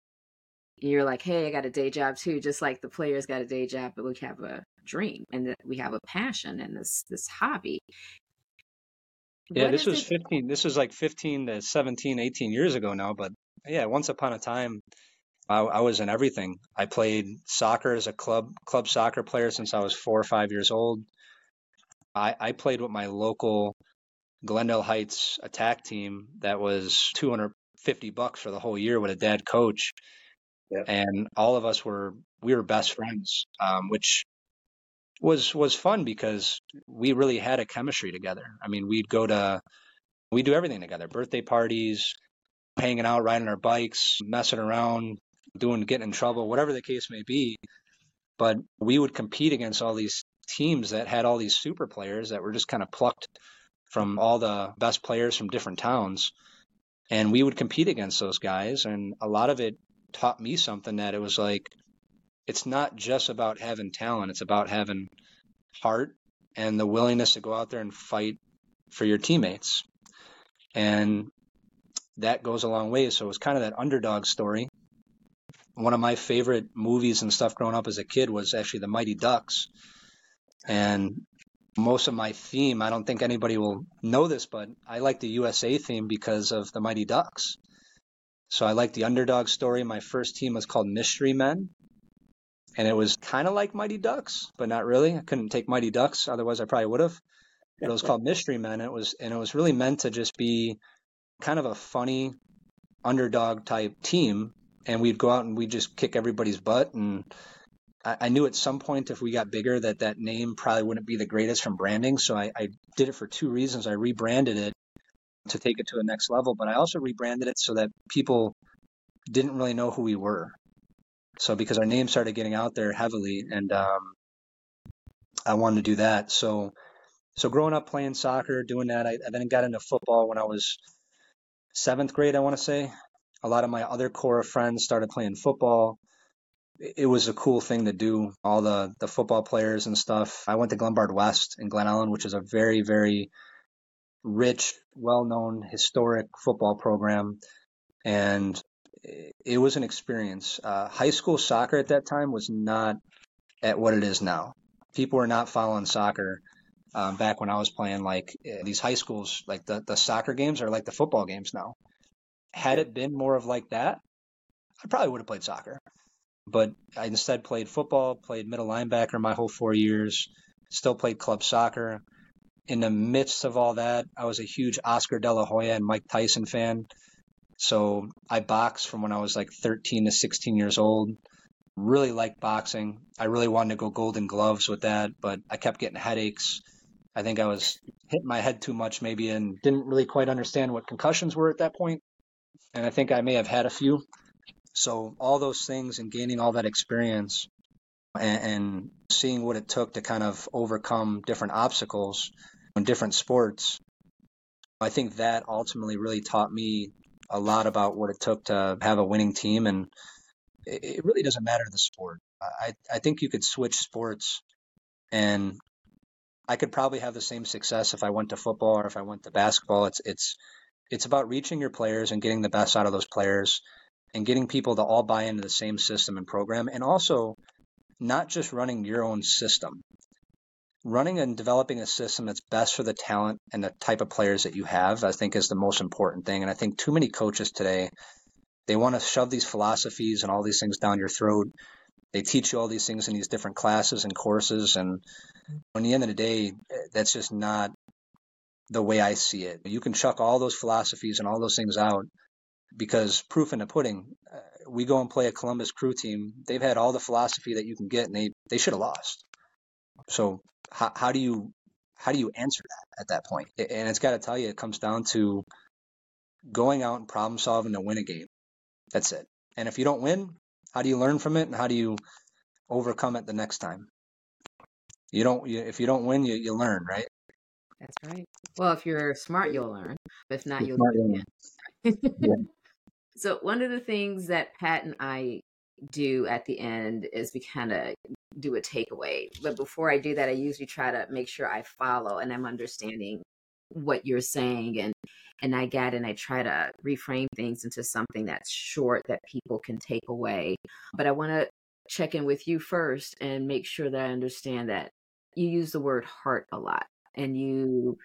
And you're like, hey, I got a day job too, just like the players got a day job, but we have a dream and that we have a passion and this this hobby yeah what this was it? 15 this was like 15 to 17 18 years ago now but yeah once upon a time I, I, was in everything i played soccer as a club club soccer player since i was four or five years old i, I played with my local glendale heights attack team that was 250 bucks for the whole year with a dad coach yep. and all of us were we were best friends um, which was was fun because we really had a chemistry together. I mean, we'd go to we do everything together, birthday parties, hanging out, riding our bikes, messing around, doing getting in trouble, whatever the case may be. But we would compete against all these teams that had all these super players that were just kind of plucked from all the best players from different towns. And we would compete against those guys. And a lot of it taught me something that it was like, it's not just about having talent, it's about having heart and the willingness to go out there and fight for your teammates. And that goes a long way. So it was kind of that underdog story. One of my favorite movies and stuff growing up as a kid was actually The Mighty Ducks. And most of my theme, I don't think anybody will know this, but I like the USA theme because of The Mighty Ducks. So I like the underdog story. My first team was called Mystery Men and it was kind of like Mighty Ducks, but not really. I couldn't take Mighty Ducks, otherwise I probably would have. But it was called Mystery Men. And it was and it was really meant to just be kind of a funny underdog type team, and we'd go out and we'd just kick everybody's butt. And I, I knew at some point if we got bigger that that name probably wouldn't be the greatest from branding. So I, I did it for two reasons. I rebranded it to take it to a next level, but I also rebranded it so that people didn't really know who we were. So because our name started getting out there heavily, and um, I wanted to do that. So so growing up playing soccer, doing that, I, I then got into football when I was seventh grade. I want to say a lot of my other core friends started playing football. It was a cool thing to do. All the the football players and stuff. I went to Glenbard West in Glen Ellyn, which is a very very rich, well known, historic football program. And it was an experience. Uh, high school soccer at that time was not at what it is now. People were not following soccer um, back when I was playing. Like eh, these high schools, like the, the soccer games are like the football games now. Had it been more of like that, I probably would have played soccer. But I instead played football, played middle linebacker my whole four years, still played club soccer. in the midst of all that, I was a huge Oscar De La Hoya and Mike Tyson fan. So I boxed from when I was like 13 to 16 years old. Really liked boxing. I really wanted to go golden gloves with that, but I kept getting headaches. I think I was hitting my head too much maybe and didn't really quite understand what concussions were at that point. And I think I may have had a few. So all those things and gaining all that experience and, and seeing what it took to kind of overcome different obstacles in different sports, I think that ultimately really taught me a lot about what it took to have a winning team. And it, it really doesn't matter the sport. I, I think you could switch sports and I could probably have the same success if I went to football or if I went to basketball. It's it's it's about reaching your players and getting the best out of those players and getting people to all buy into the same system and program and also not just running your own system. Running and developing a system that's best for the talent and the type of players that you have i think is the most important thing. And i think too many coaches today they want to shove these philosophies and all these things down your throat. They teach you all these things in these different classes and courses and in the end of the day that's just not the way i see it. You can chuck all those philosophies and all those things out because proof in the pudding uh, we go and play a columbus crew team they've had all the philosophy that you can get and they they should have lost so how, how do you how do you answer that at that point? And it's got to tell you, it comes down to going out and problem solving to win a game. That's it. And if you don't win, how do you learn from it and how do you overcome it the next time? You don't. You, if you don't win, you, you learn, right? That's right. Well, if you're smart, you'll learn. If not, you'll learn. yeah. So one of the things that Pat and I do at the end is we kind of do a takeaway. But before I do that, I usually try to make sure I follow and I'm understanding what you're saying and and I get and I try to reframe things into something that's short that people can take away. But I want to check in with you first and make sure that I understand that you use the word heart a lot and you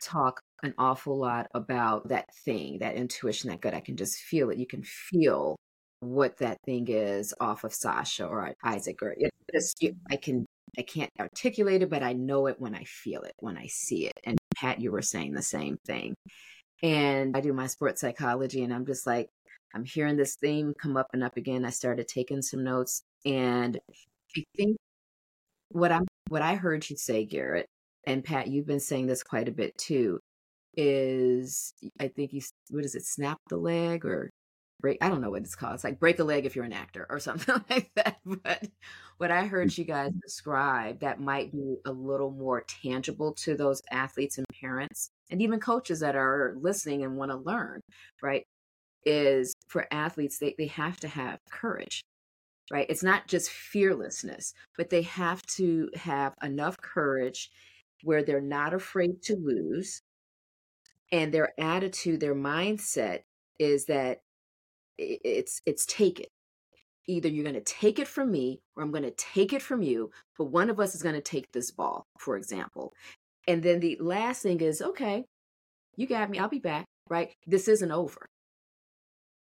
talk an awful lot about that thing, that intuition, that gut. I can just feel it. You can feel what that thing is off of Sasha or Isaac or it just, I can I can't articulate it, but I know it when I feel it, when I see it. And Pat, you were saying the same thing. And I do my sports psychology, and I'm just like, I'm hearing this theme come up and up again. I started taking some notes, and I think what I'm what I heard you say, Garrett, and Pat, you've been saying this quite a bit too, is I think you what is it, snap the leg or break i don't know what it's called it's like break a leg if you're an actor or something like that but what i heard mm. you guys describe that might be a little more tangible to those athletes and parents and even coaches that are listening and want to learn right is for athletes they, they have to have courage right? It's not just fearlessness but they have to have enough courage where they're not afraid to lose and their attitude their mindset is that it's it's take it. Either you're going to take it from me or i'm going to take it from you but one of us is going to take this ball for example. And then the last thing is okay you got me i'll be back right? This isn't over.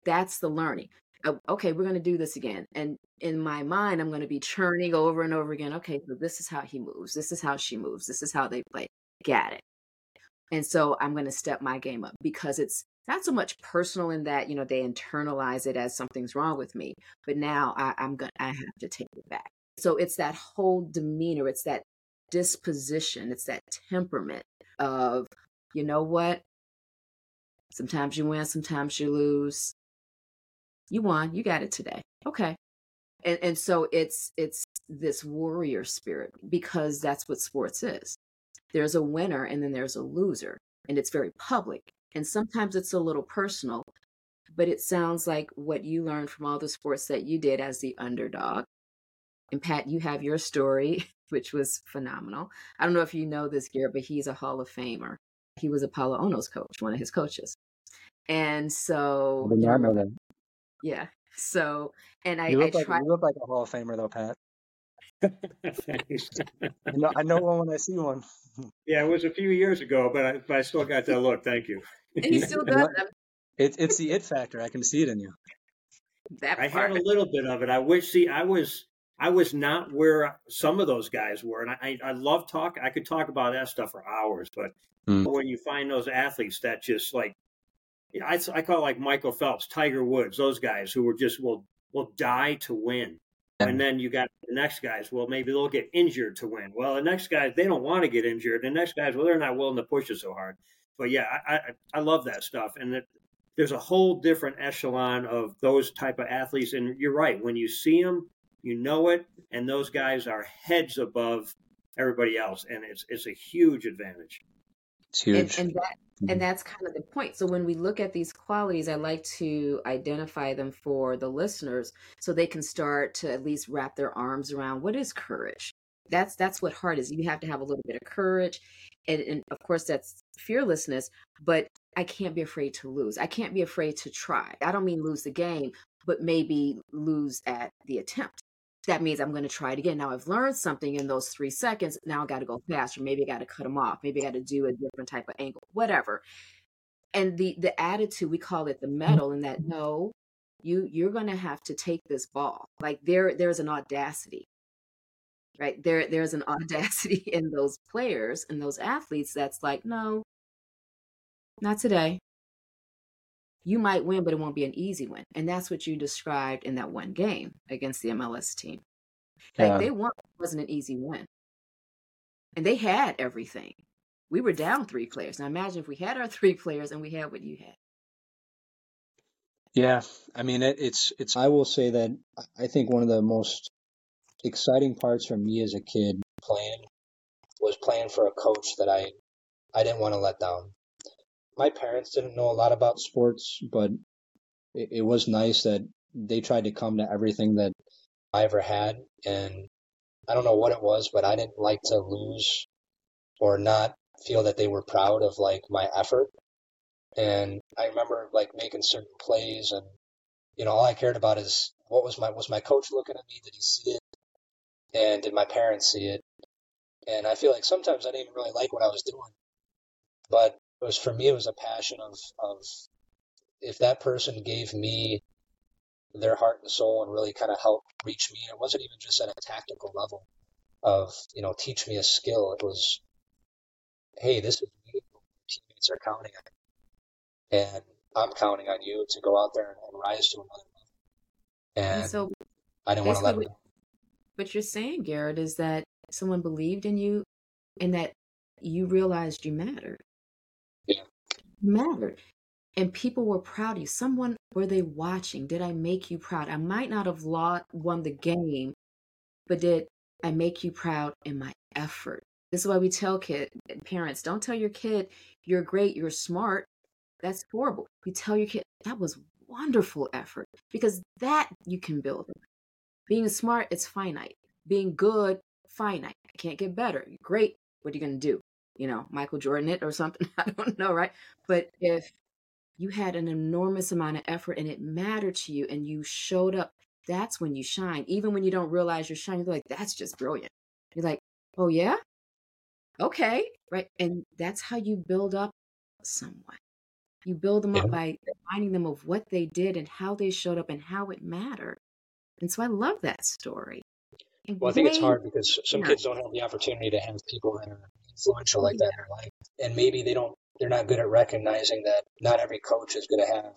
That's the learning. Oh, okay we're going to do this again and in my mind i'm going to be churning over and over again okay so this is how he moves. This is how she moves. This is how they play got it and so i'm going to step my game up because it's not so much personal in that you know they internalize it as something's wrong with me but now I, i'm gonna i have to take it back. So it's that whole demeanor it's that disposition it's that temperament of you know what? Sometimes you win sometimes you lose. You won you got it today. Okay. And and so it's it's this warrior spirit because that's what sports is there's a winner and then there's a loser and it's very public and sometimes it's a little personal, but it sounds like what you learned from all the sports that you did as the underdog. And Pat, you have your story, which was phenomenal. I don't know if you know this, Garrett, but he's a Hall of Famer. He was Apolo Ohno's coach, one of his coaches. And so, I did not know that. Yeah. So, and I, you look, I like, tried. You look like a Hall of Famer, though, Pat. I, know, I know one when I see one. Yeah, it was a few years ago, but I, but I still got that look. Thank you. And he still does them. It, it's the it factor. I can see it in you. That I part. had a little bit of it. I wish. See, I was I was not where some of those guys were, and I I love talk. I could talk about that stuff for hours, but mm. when you find those athletes that just like, you know, I I call it like Michael Phelps, Tiger Woods, those guys who were just will will die to win. And then you got the next guys. Well, maybe they'll get injured to win. Well, the next guys they don't want to get injured. The next guys, well, they're not willing to push it so hard. But yeah, I I, I love that stuff, and it, there's a whole different echelon of those type of athletes. And you're right. When you see them, you know it, and those guys are heads above everybody else, and it's it's a huge advantage. It's huge. And, and that mm-hmm. that's kind of the point. So when we look at these qualities, I like to identify them for the listeners so they can start to at least wrap their arms around what is courage. That's that's what heart is. You have to have a little bit of courage, and, and of course that's fearlessness. But I can't be afraid to lose. I can't be afraid to try. I don't mean lose the game, but maybe lose at the attempt. That means I'm going to try it again. Now I've learned something in those three seconds. Now I got to go faster. Maybe I got to cut them off. Maybe I got to do a different type of angle, whatever. And the the attitude we call it the mm-hmm. mettle, and that no, you you're going to have to take this ball. Like there there's an audacity right there there's an audacity in those players and those athletes that's like no not today. You might win, but it won't be an easy win. And that's what you described in that one game against the MLS team. Like yeah. they won wasn't an easy win. And they had everything. We were down three players. Now imagine if we had our three players and we had what you had. Yeah, I mean it, it's it's. I will say that I think one of the most exciting parts for me as a kid playing was playing for a coach that I I didn't want to let down my parents didn't know a lot about sports, but it, it was nice that they tried to come to everything that I ever had. And I don't know what it was, but I didn't like to lose or not feel that they were proud of like my effort. And I remember like making certain plays and you know, all I cared about is what was my was my coach looking at me? Did he see it? And did my parents see it? And I feel like sometimes I didn't even really like what I was doing. But was for me it was a passion of of if that person gave me their heart and soul and really kind of helped reach me it wasn't even just at a tactical level of you know teach me a skill. It was hey this is me. Teammates are counting on it and i'm counting on you to go out there and, and rise to another level. And, and so i didn't want to let what, what you're saying garrett is that someone believed in you and that you realized you mattered mattered. And people were proud of you. Someone, were they watching? Did I make you proud? I might not have won the game, but did I make you proud in my effort? This is why we tell kid parents, don't tell your kid you're great, you're smart. That's horrible. You tell your kid that was wonderful effort because that you can build. Being smart, it's finite. Being good, finite. I can't get better. Great. What are you going to do? You know, Michael Jordan it or something. I don't know, right? But if you had an enormous amount of effort and it mattered to you and you showed up, that's when you shine. Even when you don't realize you're shining, you're like, that's just brilliant. You're like, oh, yeah? Okay. Right. And that's how you build up someone. You build them up by reminding them of what they did and how they showed up and how it mattered. And so I love that story. Well, I think it's hard because some kids don't have the opportunity to have people that are influential like that in their life. And maybe they don't, they're not good at recognizing that not every coach is going to have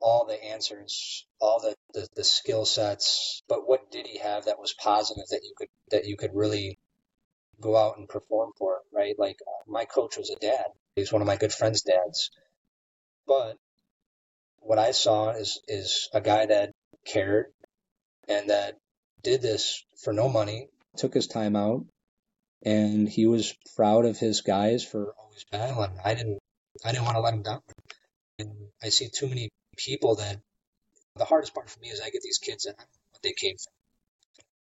all the answers, all the, the, the skill sets, but what did he have that was positive that you could, that you could really go out and perform for, right? Like uh, my coach was a dad. He's one of my good friend's dads. But what I saw is, is a guy that cared and that did this for no money, took his time out, and he was proud of his guys for always battling. I didn't I didn't want to let him down. And I see too many people that the hardest part for me is I get these kids and what they came from.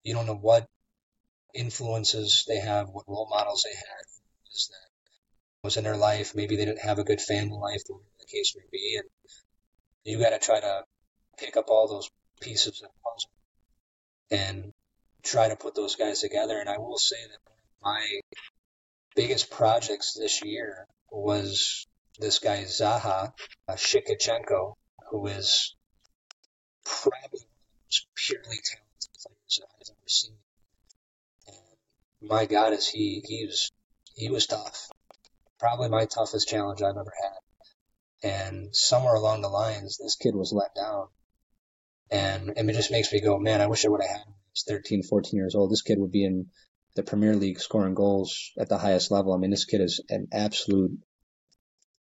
You don't know what influences they have, what role models they had, is that was in their life. Maybe they didn't have a good family life, whatever the case may be, and you got to try to pick up all those pieces of puzzle and try to put those guys together. And I will say that my biggest projects this year was this guy Zaha uh, Shikachenko, who is probably one of the most purely talented players I've ever seen. And my God, is he he was he was tough. Probably my toughest challenge I've ever had. And somewhere along the lines, this kid was let down. And, and it just makes me go, man, I wish I would have had him. He's 13, 14 years old. This kid would be in the Premier League scoring goals at the highest level. I mean, this kid is an absolute,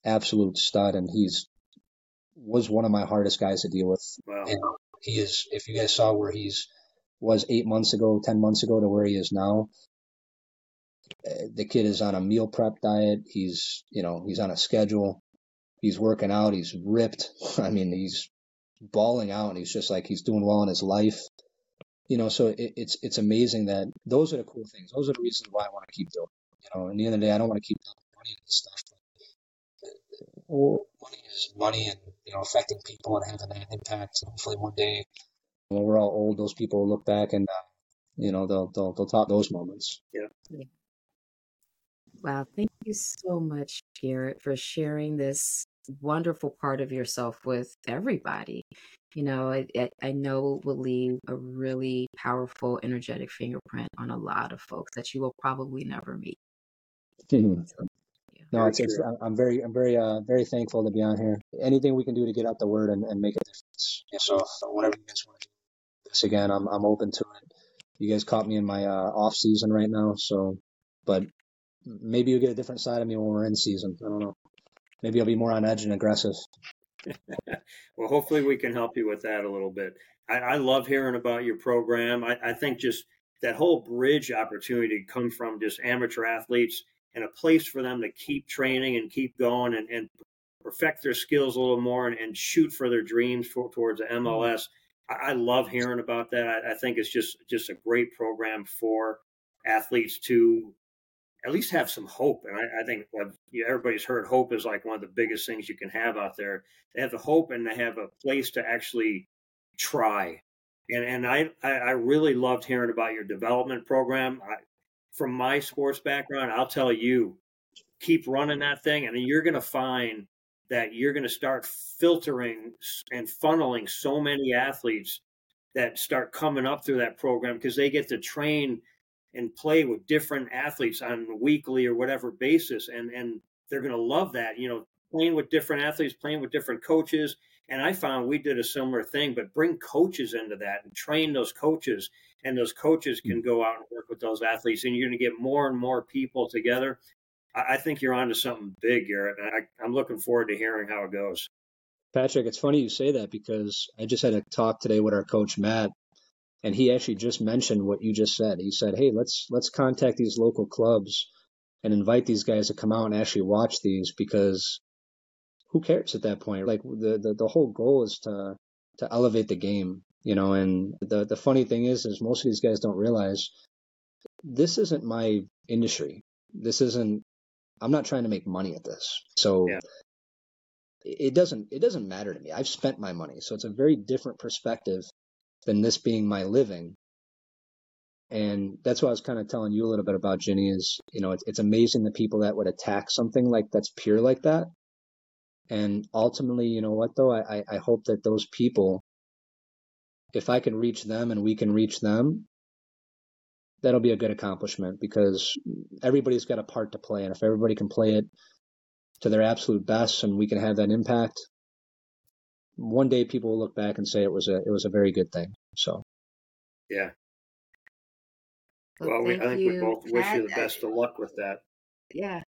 absolute stud, and he's was one of my hardest guys to deal with. Wow. And he is, if you guys saw where he's was eight months ago, ten months ago to where he is now, eh, the kid is on a meal prep diet. He's, you know, he's on a schedule. He's working out. He's ripped. I mean, he's balling out, and he's just like he's doing well in his life you know, so it, it's it's amazing that those are the cool things. Those are the reasons why I want to keep doing. It. You know, in the end of the day, I don't want to keep money and stuff. Well, money is money, and you know, affecting people and having that impact. And hopefully, one day, when we're all old, those people will look back and uh, you know they'll they'll they'll talk those moments. Yeah. yeah. Wow, thank you so much, Garrett, for sharing this wonderful part of yourself with everybody you know, I, I know will leave a really powerful, energetic fingerprint on a lot of folks that you will probably never meet. Mm-hmm. So, yeah. No, it's, it's, I'm very, I'm very, uh, very thankful to be on here. Anything we can do to get out the word and, and make a difference. Yeah, so, whatever you guys want to do, this again, I'm, I'm open to it. You guys caught me in my uh, off season right now, so, but maybe you'll get a different side of me when we're in season. I don't know. Maybe I'll be more on edge and aggressive. well, hopefully we can help you with that a little bit. I, I love hearing about your program. I, I, think just that whole bridge opportunity come from just amateur athletes and a place for them to keep training and keep going and, and perfect their skills a little more and, and shoot for their dreams for, towards the mm-hmm. MLS. I, I love hearing about that. I, I think it's just just a great program for athletes to at least have some hope. And I, I think what you everybody's heard hope is like one of the biggest things you can have out there. They have the hope and they have a place to actually try. And and I I really loved hearing about your development program. I, from my sports background, I'll tell you, keep running that thing, and you're going to find that you're going to start filtering and funneling so many athletes that start coming up through that program because they get to train and play with different athletes on a weekly or whatever basis and and they're going to love that you know playing with different athletes playing with different coaches. And i found we did a similar thing but bring coaches into that and train those coaches and those coaches can mm. go out and work with those athletes and you're going to get more and more people together. I, I think you're onto something big garrett and I, i'm looking forward to hearing how it goes. Patrick it's funny you say that because i just had a talk today with our coach matt and he actually just mentioned what you just said. He said, "Hey, let's let's contact these local clubs and invite these guys to come out and actually watch these because who cares at that point? Like the the, the whole goal is to to elevate the game, you know. And the the funny thing is, is most of these guys don't realize this isn't my industry. This isn't. I'm not trying to make money at this. So. Yeah. It doesn't. It doesn't matter to me. I've spent my money, so it's a very different perspective than this being my living. And that's what I was kind of telling you a little bit about, Ginny, is, you know, it's, it's amazing the people that would attack something like that's pure like that. And ultimately, you know what, though, I, I hope that those people, if I can reach them and we can reach them, that'll be a good accomplishment because everybody's got a part to play. And if everybody can play it to their absolute best and we can have that impact, one day people will look back and say it was a it was a very good thing. So, yeah. Well, well we, I think you, we both Pat, wish you the best of luck with that. Yeah.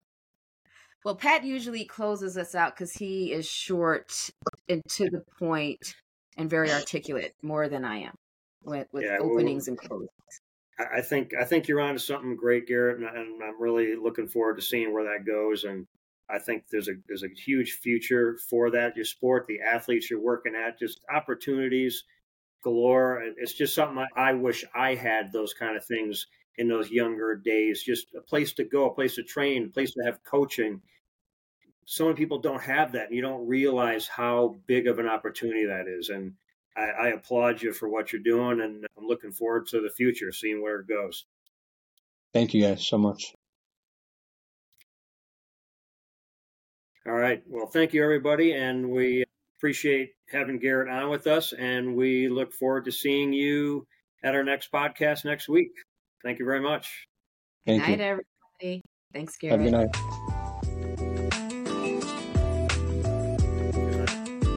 Well, Pat usually closes us out because he is short and to the point and very articulate, more than I am with, with yeah, openings well, and closings. I think I think you're on to something great, Garrett, and, and I'm really looking forward to seeing where that goes. And I think there's a there's a huge future for that. Your sport, the athletes you're working at, just opportunities galore. It's just something I, I wish I had those kind of things in those younger days. Just a place to go, a place to train, a place to have coaching. So many people don't have that, and you don't realize how big of an opportunity that is. And I, I applaud you for what you're doing, and I'm looking forward to the future, seeing where it goes. Thank you guys so much. All right. Well, thank you, everybody. And we appreciate having Garrett on with us. And we look forward to seeing you at our next podcast next week. Thank you very much. Thank good night, you. everybody. Thanks, Garrett. Have a good night.